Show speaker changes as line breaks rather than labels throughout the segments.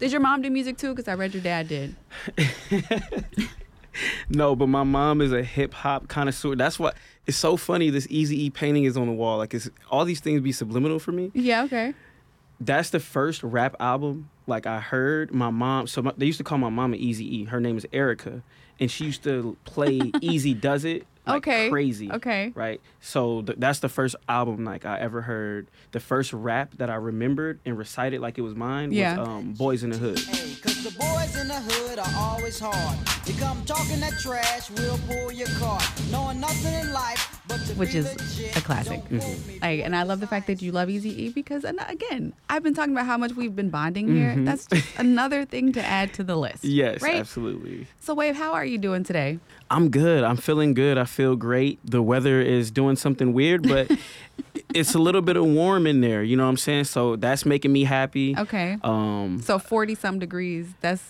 Did your mom do music too? Because I read your dad did.
no, but my mom is a hip hop connoisseur. That's what it's so funny. This Easy E painting is on the wall. Like, it's all these things be subliminal for me.
Yeah. Okay.
That's the first rap album like I heard. My mom. So my, they used to call my mom an Easy E. Her name is Erica, and she used to play Eazy-Duz-It. Like
okay.
Crazy.
Okay.
Right. So th- that's the first album like I ever heard. The first rap that I remembered and recited like it was mine
Yeah.
was um, Boys in the Hood.
Hey, cause the boys in the hood are always hard. You come talking that trash, we'll pull your car. Knowing nothing in life but to
Which is a classic.
Me,
Like, and I love the fact that you love Easy E because, and again, I've been talking about how much we've been bonding here. That's just another thing to add to the list.
Mm-hmm. Yes,
Right.
absolutely.
So, Wave, how are you doing today?
I'm good. I'm feeling good. I feel great. The weather is doing something weird, but it's a little bit of warm in there. You know what I'm saying? So that's making me happy.
Okay.
Um,
So, 40 some degrees. That's,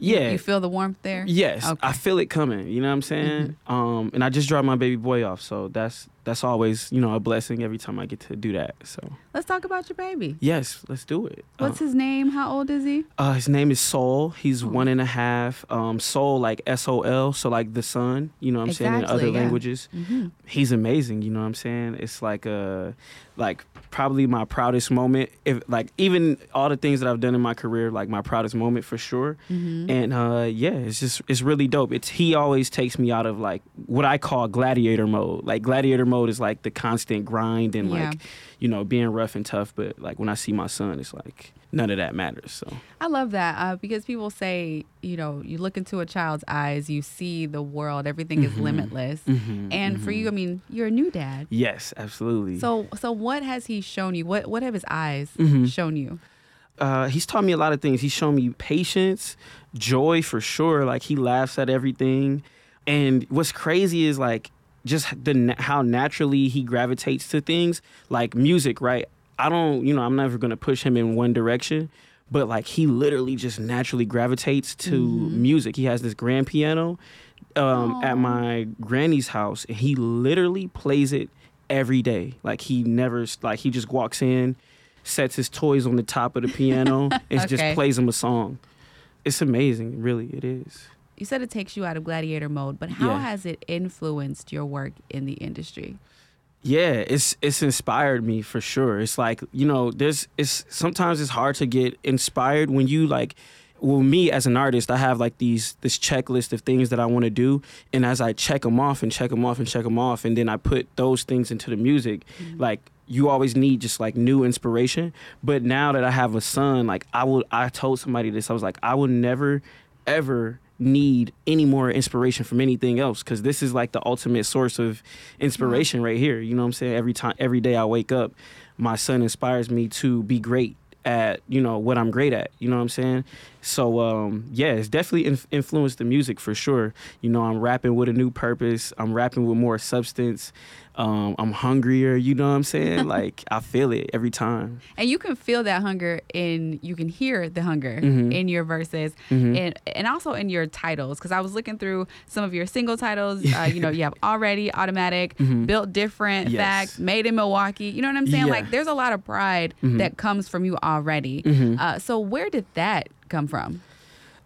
yeah.
you feel the warmth there?
Yes,
Okay. Mm-hmm.
I feel it coming. You know what I'm saying? Um, and I just dropped my baby boy off, so that's that's always you know a blessing every time I get to do that. So
Let's talk about your baby.
yes, let's do it.
What's
uh,
his name? How old is he?
uh, his name is Soul. He's
Oh.
one and a half. Um, Soul like S O L, so like the sun. You know what I'm saying in other
yeah.
languages.
Mm-hmm.
He's amazing. You know what I'm saying? It's like a like probably my proudest moment. If like even all the things that I've done in my career, like my proudest moment for sure.
Mm-hmm.
And uh, yeah, it's just it's really dope. It's he always takes me out of like what I call gladiator mode. Like gladiator mode is like the constant grind and
Yeah.
like you know being rough and tough. But like when I see my son, it's like none of that matters. So
I love that uh, because people say, you know, you look into a child's eyes, you see the world, everything is limitless.
Mhm,
And for you, I mean, you're a new dad.
yes, absolutely.
So, so what has he shown you? What what have his eyes
Mhm.
shown you?
Uh, he's taught me a lot of things. He's shown me patience, joy for sure. Like he laughs at everything, and what's crazy is like just the how naturally he gravitates to things like music. Right? I don't, you know, I'm never gonna push him in one direction, but like he literally just naturally gravitates to music. He has this grand piano um, at my granny's house, and he literally plays it every day. Like he never, like he just walks in, sets his toys on the top of the piano, and
Okay.
just plays him a song. It's amazing, really. It is.
You said it takes you out of gladiator mode, but how
Yeah.
has it influenced your work in the industry?
Yeah, it's it's inspired me for sure. It's like you know, there's it's sometimes it's hard to get inspired when you like. Well, me as an artist, I have like these this checklist of things that I want to do, and as I check them off and check them off and check them off, and then I put those things into the music, mm-hmm. like you always need just like new inspiration. But now that I have a son, like I will, I told somebody this, I was like, I will never, ever need any more inspiration from anything else because this is like the ultimate source of inspiration right here. You know what I'm saying? Every time, every day I wake up, my son inspires me to be great at you know what I'm great at. You know what I'm saying? So um, yeah, it's definitely inf- influenced the music for sure. You know, I'm rapping with a new purpose. I'm rapping with more substance. Um, I'm hungrier. You know what I'm saying? like I feel it every time.
And you can feel that hunger and you can hear the hunger
Mhm.
in your verses
Mhm.
and and also in your titles because I was looking through some of your single titles. Uh, you know, you have already automatic,
Mhm.
built different,
Yes.
facts, made in Milwaukee. You know what I'm saying?
Yeah.
Like there's a lot of pride
Mhm.
that comes from you already.
Mhm.
Uh, so where did that come from?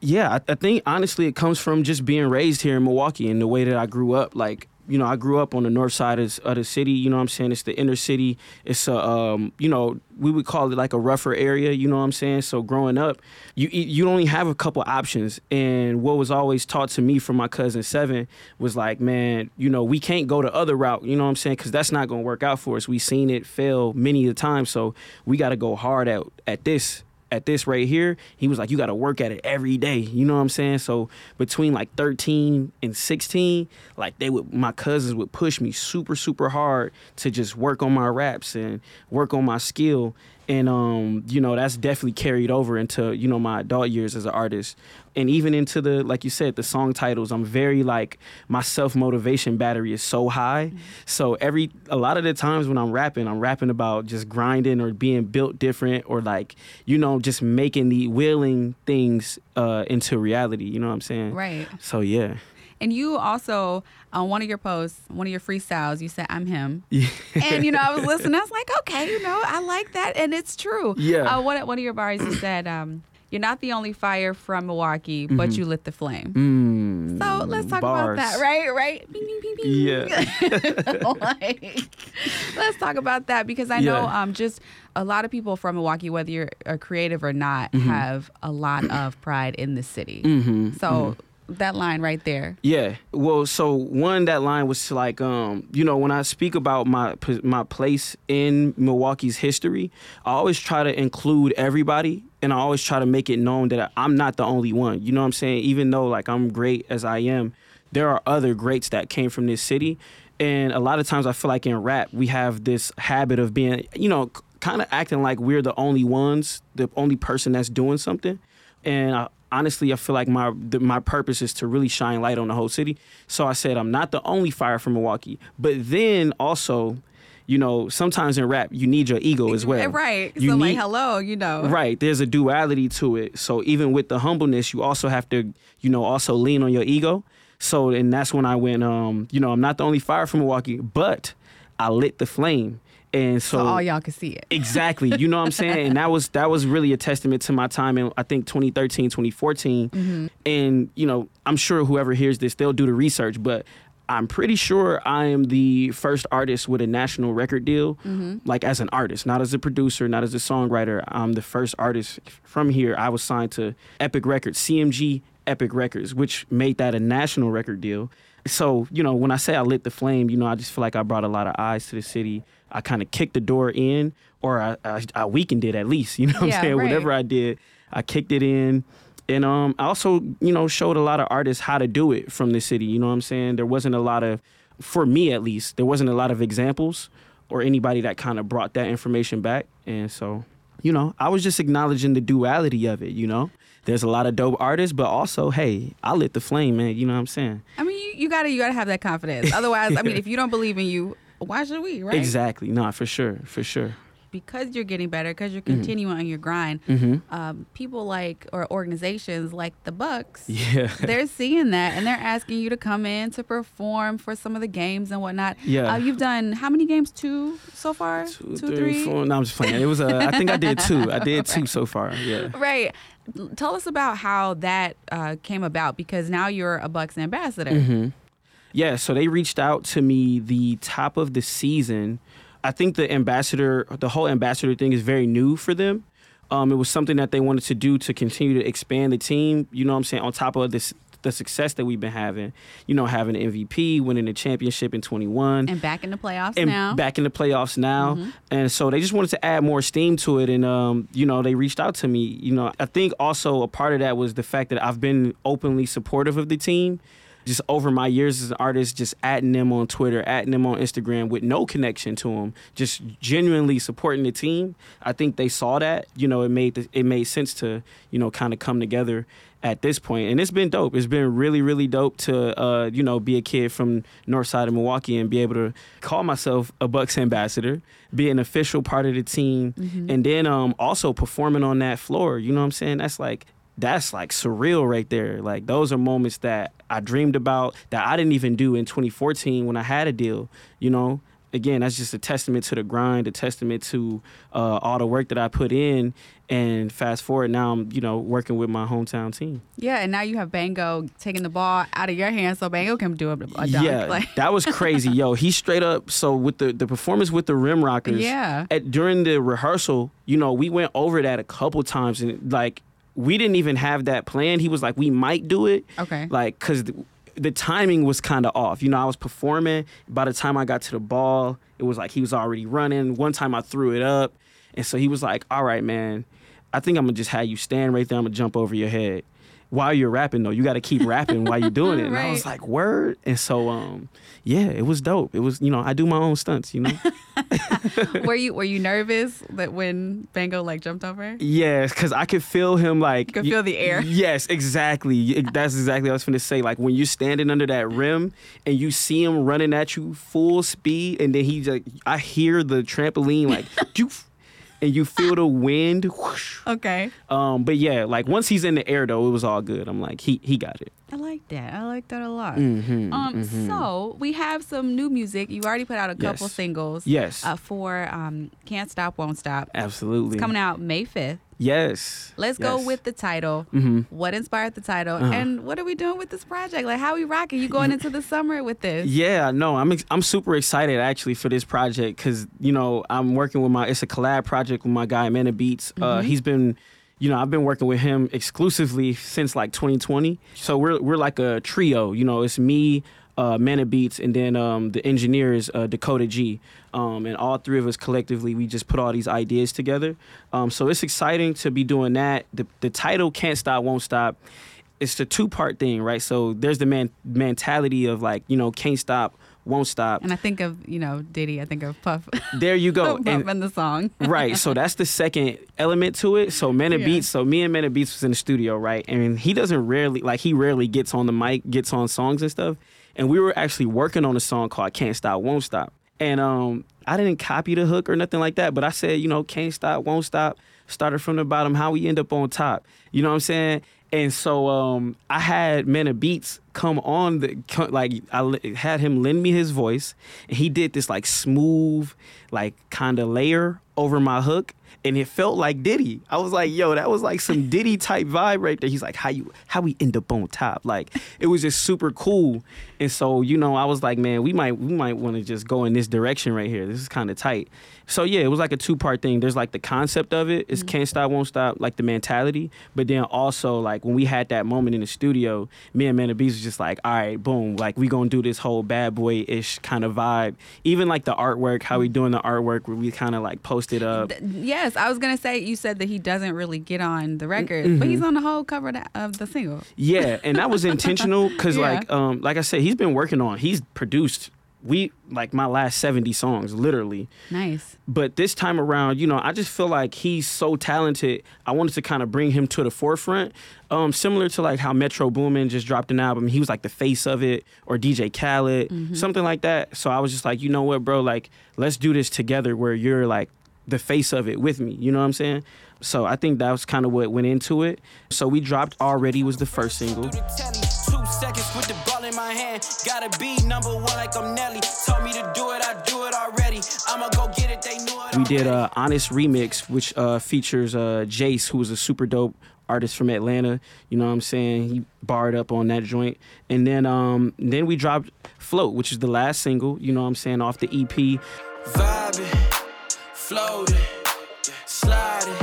Yeah, I, I think honestly it comes from just being raised here in Milwaukee and the way that I grew up. Like, you know, I grew up on the north side of, the city. You know what I'm saying? It's the inner city. It's a, um, you know, we would call it like a rougher area. You know what I'm saying? So growing up, you you only have a couple options. And what was always taught to me from my cousin Seven was like, man, you know, we can't go the other route. You know what I'm saying? Because that's not gonna work out for us. We've seen it fail many a time. So we got to go hard at at this at this right here, he was like, you got to work at it every day. You know what I'm saying? So between like 13 and 16, like they would, my cousins would push me super, super hard to just work on my raps and work on my skill. And, um, you know, that's definitely carried over into, you know, my adult years as an artist. And even into the, like you said, the song titles, I'm very like, my self motivation battery is so high. So every, a lot of the times when I'm rapping, I'm rapping about just grinding or being built different or like, you know, just making the willing things uh, into reality. You know what I'm saying?
Right.
So yeah.
And you also on one of your posts, one of your freestyles, you said I'm him.
Yeah.
and you know, I was listening. I was like, okay, you know, I like that, and it's true.
Yeah.
Uh, one one of your bars, you said, um, You're not the only fire from Milwaukee, but you lit the flame.
Mm,
So let's talk
bars.
about that, right? Right? Bing, bing, bing, bing.
Yeah.
like, let's talk about that because I know
Yeah.
um, just a lot of people from Milwaukee, whether you're a creative or not,
Mm-hmm.
have a lot of pride in the city.
Mhm,
So that line right there.
Yeah. Well, so one that line was like, um, you know, when I speak about my my place in Milwaukee's history, I always try to include everybody, and I always try to make it known that I'm not the only one. You know what I'm saying? Even though like I'm great as I am, there are other greats that came from this city, and a lot of times I feel like in rap we have this habit of being, you know, kind of acting like we're the only ones, the only person that's doing something, and I, honestly, I feel like my the, my purpose is to really shine light on the whole city. So I said I'm not the only fire from Milwaukee, but then also, you know, sometimes in rap you need your ego as well.
Right.
You
so, like,
need-
hello, you know.
Right. There's a duality to it. So even with the humbleness, you also have to, you know, also lean on your ego. So and that's when I went, um, you know, I'm not the only fire from Milwaukee, but I lit the flame. And so,
So all y'all can see it.
Exactly. You know what I'm saying? And that was that was really a testament to my time in I think 2013, 2014.
Mm-hmm.
And, you know, I'm sure whoever hears this, they'll do the research, but I'm pretty sure I am the first artist with a national record deal,
Mm-hmm.
like as an artist, not as a producer, not as a songwriter. I'm the first artist from here. I was signed to Epic Records, CMG Epic Records, which made that a national record deal. So, you know, when I say I lit the flame, you know, I just feel like I brought a lot of eyes to the city. I kind of kicked the door in, or I, I, I weakened it at least. You know what
Yeah,
I'm saying?
right.
Whatever I did, I kicked it in. And um, I also, you know, showed a lot of artists how to do it from the city. You know what I'm saying? There wasn't a lot of, for me at least, there wasn't a lot of examples or anybody that kind of brought that information back. And so, you know, I was just acknowledging the duality of it, you know? There's a lot of dope artists, but also, hey, I lit the flame, man. You know what I'm saying?
I mean, you, you gotta you gotta have that confidence. Otherwise, I mean, if you don't believe in you, why should we, right?
Exactly. Nah, for sure. For sure.
Because you're getting better, because you're
Mm-hmm.
continuing on your grind. Um, people like or organizations like the Bucks.
Yeah.
they're seeing that and they're asking you to come in to perform for some of the games and whatnot.
Yeah.
Uh, you've done how many games? Two so far?
Two, three, four. No, I'm just playing. It was. Uh, I think I did two. I did two so far. Yeah.
Right. Tell us about how that uh, came about because now you're a Bucks ambassador.
Mm-hmm. Yeah, so they reached out to me the top of the season. I think the ambassador, the whole ambassador thing is very new for them. Um, it was something that they wanted to do to continue to expand the team. You know what I'm saying? On top of this, the success that we've been having. You know, having an MVP, winning the championship in 21
And back in the playoffs
and
now.
back in the playoffs now. And so they just wanted to add more steam to it. And, um, you know, they reached out to me. You know, I think also a part of that was the fact that I've been openly supportive of the team. Just over my years as an artist, just adding them on Twitter, adding them on Instagram with no connection to them, just genuinely supporting the team. I think they saw that. You know, it made the, it made sense to you know kind of come together at this point, and it's been dope. It's been really, really dope to uh, you know be a kid from North Side of Milwaukee and be able to call myself a Bucks ambassador, be an official part of the team, and then um, also performing on that floor. You know what I'm saying? That's like that's like surreal right there. Like those are moments that I dreamed about that I didn't even do in 2014 when I had a deal. You know, again, that's just a testament to the grind, a testament to uh, all the work that I put in. And fast forward now, I'm you know working with my hometown team.
yeah, and now you have Bango taking the ball out of your hands so Bango can do a, a dunk.
Yeah,
Like,
that was crazy, yo. He straight up. So with the the performance with the Rim Rockers,
Yeah.
At during the rehearsal, you know, we went over that a couple times, and like we didn't even have that plan. He was like, we might do it,
Okay.
like because. The, the timing was kind of off. You know, I was performing. By the time I got to the ball, it was like he was already running. One time I threw it up. And so he was like, all right, man, I think I'm going to just have you stand right there. I'm going to jump over your head. While you're rapping, though, you got to keep rapping while you're doing it. And I was like, word. And so, um, yeah, it was dope. It was, you know, I do my own stunts, you know?
were you were you nervous that when Bango like jumped over?
Yes, because I could feel him like.
You could feel the air.
Yes, exactly. That's exactly what I was to say. Like when you're standing under that rim and you see him running at you full speed, and then he's like, I hear the trampoline like, doof, and you feel the wind. Whoosh.
Okay.
Um, but yeah, like once he's in the air though, it was all good. I'm like, he he got it.
I like that. I like that a lot.
Mm-hmm,
um, so we have some new music. You already put out a couple
Yes.
singles.
Yes.
Uh, for um, "Can't Stop, Won't Stop."
Absolutely.
It's coming out May fifth.
Yes.
Let's go with the title.
Mhm.
What inspired the title,
Uh-huh.
and what are we doing with this project? Like, how are we rocking? You going into the summer with this?
Yeah, no, I'm ex- I'm super excited actually for this project because you know I'm working with my it's a collab project with my guy Menebeats. Uh, he's been, you know, I've been working with him exclusively since like 2020. So we're we're like a trio. You know, it's me, uh, Menebeats, and then um, the engineer is uh, Dacota G. Um, and all three of us collectively, we just put all these ideas together. Um, so it's exciting to be doing that. The the title "Can't Stop, Won't Stop." it's the two part thing, right? So there's the man mentality of like, you know, can't stop, won't stop.
And I think of you know Diddy. I think of Puff.
There you go.
Puff
And-
in the song.
right. So that's the second element to it. So Men
Yeah.
Beats. So me and Menebeats was in the studio, right? And he doesn't rarely like he rarely gets on the mic, gets on songs and stuff. And we were actually working on a song called Can't Stop, Won't Stop. And um I didn't copy the hook or nothing like that, but I said, you know, can't stop, won't stop. Started from the bottom, how we end up on top. You know what I'm saying? And so um, I had Menebeats come on the like I had him lend me his voice, and he did this like smooth, like kind of layer over my hook, and it felt like Diddy. I was like, yo, that was like some Diddy type vibe right there. He's like, how you how we end up on top? Like it was just super cool. And so you know, I was like, man, we might we might want to just go in this direction right here. This is kind of tight. So yeah, it was like a two part thing. There's like the concept of it. It's mm-hmm. can't stop, won't stop, like the mentality. But then also like when we had that moment in the studio, me and Man of was just like, all right, boom, like we gonna do this whole bad boy ish kind of vibe. Even like the artwork, how we doing the artwork where we kind of like posted up.
Yes, I was gonna say you said that he doesn't really get on the record,
Mm-hmm.
but he's on the whole cover of the, of the single.
Yeah, and that was intentional because,
Yeah.
like, um, like I said, he's been working on. He's produced we like my last seventy songs, literally.
Nice.
But this time around, you know, I just feel like he's so talented. I wanted to kind of bring him to the forefront, um, similar to like how Metro Boomin just dropped an album. He was like the face of it, or DJ Khaled, something like that. So I was just like, you know what, bro? Like, let's do this together, where you're like the face of it with me. You know what I'm saying? So I think that was kind of what went into it. So we dropped already was the first single.
My hand. Gotta be number one like I'm Nelly. Told me to do it, I do it already. I'ma go get it, they knew it.
We did a honest remix, which uh, features uh, Jace, who is a super dope artist from Atlanta. You know what I'm saying? He barred up on that joint, and then um, then we dropped Float, which is the last single. You know what I'm saying off the EP.
Vibing, floating, sliding,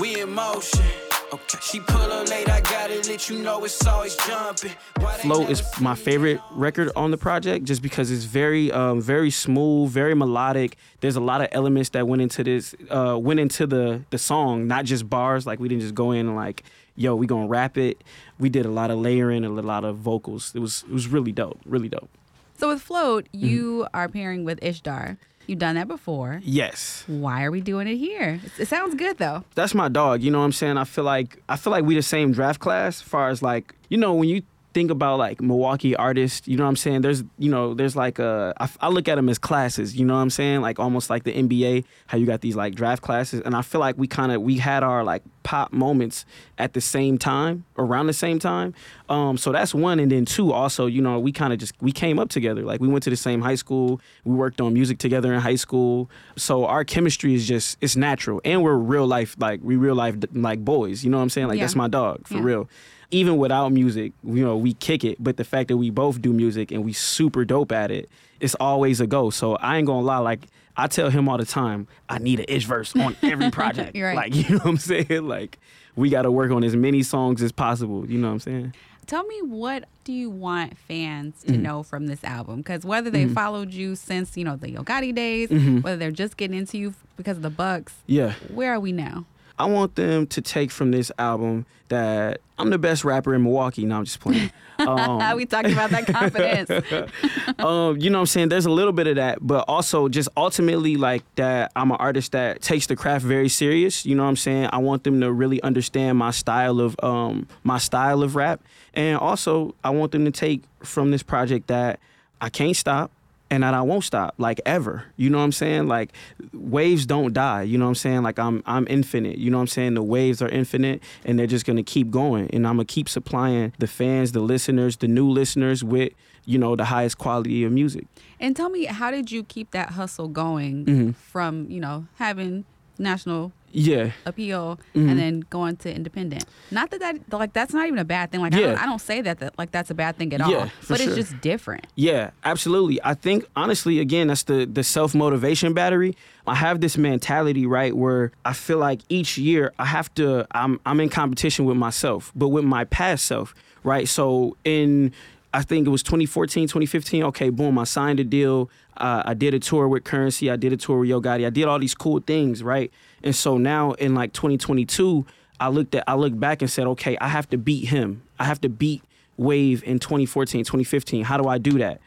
we in motion. Okay. She pull up late, I gotta let you know it's always jumping. Why they
Float is my favorite record on the project, just because it's very um, very smooth, very melodic. There's a lot of elements that went into this, uh, went into the the song, not just bars. Like we didn't just go in and like, yo, we gonna rap it. We did a lot of layering and a lot of vocals. It was it was really dope, really dope.
So with Float,
Mm-hmm.
you are pairing with IshDARR. You've done that before.
Yes.
Why are we doing it here? It, sounds good though.
That's my dog. You know what I'm saying? I feel like I feel like we the same draft class as far as like, you know, when you think about like Milwaukee artists, you know what I'm saying? There's, you know, there's like a, I, I look at them as classes, you know what I'm saying? Like almost like the NBA, how you got these like draft classes. And I feel like we kind of, we had our like pop moments at the same time, around the same time. Um, so that's one. And then two, also, you know, we kind of just, we came up together. Like we went to the same high school. We worked on music together in high school. So our chemistry is just, it's natural. And we're real life, like we real life like boys. You know what I'm saying? Like
Yeah.
that's my dog, for
Yeah.
real even without music, you know, we kick it. But the fact that we both do music and we super dope at it, it's always a go. So I ain't gonna lie, like I tell him all the time, I need an ish verse on every project.
Right.
Like, you know what I'm saying? Like, we gotta work on as many songs as possible. You know what I'm saying?
Tell me what do you want fans to
Mm-hmm.
know from this album? Because whether they followed you since you know the Yo Gotti days,
Mm-hmm.
whether they're just getting into you because of the Bucks,
Yeah.
where are we now?
I want them to take from this album that I'm the best rapper in Milwaukee. Now I'm just playing. Um,
we talked about that confidence.
um, you know what I'm saying? There's a little bit of that, but also just ultimately like that I'm an artist that takes the craft very serious. You know what I'm saying? I want them to really understand my style of um my style of rap. And also I want them to take from this project that I can't stop and that I won't stop, like ever. You know what I'm saying? Like waves don't die. You know what I'm saying? Like I'm I'm infinite. You know what I'm saying? The waves are infinite and they're just gonna keep going. And I'm gonna keep supplying the fans, the listeners, the new listeners with, you know, the highest quality of music.
and tell me, how did you keep that hustle going
Mm-hmm.
from you know having national
Yeah.
appeal
Mhm.
and then going to independent. Not that that like that's not even a bad thing. Like I, don't, I don't say that that like that's a bad thing at
Yeah,
all. But
sure.
it's just different.
Yeah, absolutely. I think honestly, again, that's the the self motivation battery. I have this mentality, right, where I feel like each year I have to. I'm I'm in competition with myself, but with my past self, right? So in I think it was 2014, 2015. Okay, boom, I signed a deal. Uh, I did a tour with Curren$y. I did a tour with Yo Gotti. I did all these cool things, right? And so now in like 2022, I looked at I looked back and said, okay, I have to beat him. I have to beat Wave in 2014, 2015. How do I do that?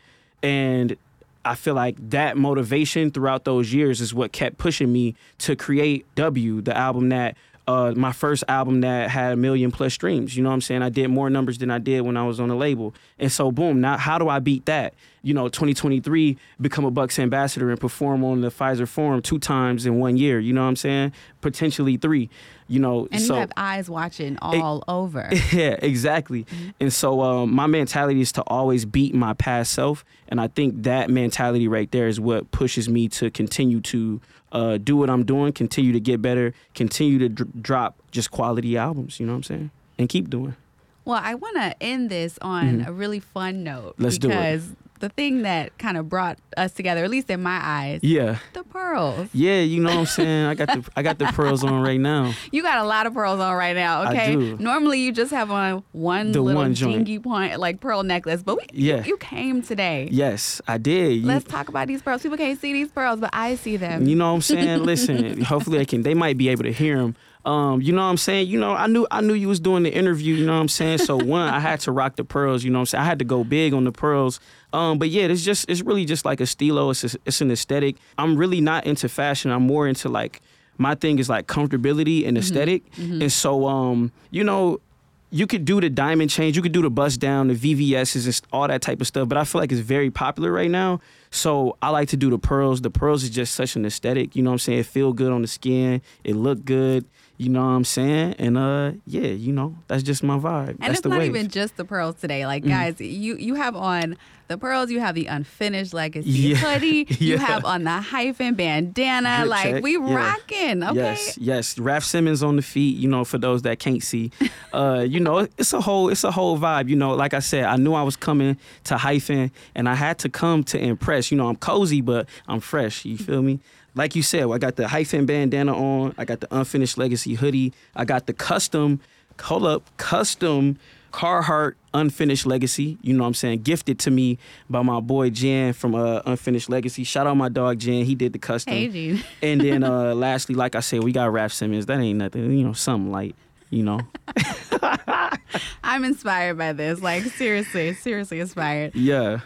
And I feel like that motivation throughout those years is what kept pushing me to create W, the album that uh, my first album that had a million plus streams. You know what I'm saying? I did more numbers than I did when I was on the label. And so boom, now how do I beat that? You know, 2023, become a Bucks ambassador and perform on the Fiserv Forum two times in one year. You know what I'm saying? Potentially three. You know,
And
so
you have eyes watching all over.
yeah, exactly. And so um, my mentality is to always beat my past self, and I think that mentality right there is what pushes me to continue to uh, do what I'm doing, continue to get better, continue to dr- drop just quality albums. You know what I'm saying? And keep doing.
Well, I want to end this on a really fun note
Mm-hmm. Let's do it.
because the thing that kind of brought us together, at least in my eyes,
Yeah,
the pearls.
yeah. You know what I'm saying? I got the I got the pearls on right now.
You got a lot of pearls on right now,
I
okay?
do.
Normally you just have on one
The
little
one
dingy point like pearl necklace, but we,
Yeah.
you, you came today.
Yes, I did. You-
Let's talk about these pearls. People can't see these pearls, but I see them.
You know what I'm saying? Listen, hopefully they can. They might be able to hear him. Um, you know what I'm saying? You know, I knew I knew you was doing the interview. You know what I'm saying? So one, I had to rock the pearls. You know what I'm saying? I had to go big on the pearls. Um, but yeah, it's just it's really just like a stilo. It's a, it's an aesthetic. I'm really not into fashion. I'm more into like my thing is like comfortability and esthetic And so um, you know, you could do the diamond change, you could do the bust down, the VVS's, and all that type of stuff. But I feel like it's very popular right now. So I like to do the pearls. The pearls is just such an aesthetic. You know what I'm saying? It feel good on the skin. It look good. You know what I'm saying? And uh, yeah, you know that's just my vibe.
And
that's
it's
the
not
wave. Mm.
even just the pearls today. Like guys, you you have on the pearls, you have the unfinished legacy
Yeah.
hoodie, you have on the HYFIN bandana.
Drip
like
check,
we
yeah.
rocking, okay?
Yes, yes. Raf Simons on the feet. You know, for those that can't see, uh, you know, it's a whole, it's a whole vibe. You know, like I said, I knew I was coming to HYFIN, and I had to come to impress. You know, I'm cozy, but I'm fresh. You feel me? Like you said, I got the HYFIN bandana on. I got the unfinished legacy hoodie. I got the custom. Hold up, custom. Carhartt Unfinished Legacy, you know what I'm saying, gifted to me by my boy Jan from uh, Unfinished Legacy. Shout out my dog Jan, he did the custom.
Hey.
And then uh lastly, like I said, we got Raf Simons. That ain't nothing, you know, something light, you know.
I'm inspired by this. Like seriously, seriously inspired.
Yeah.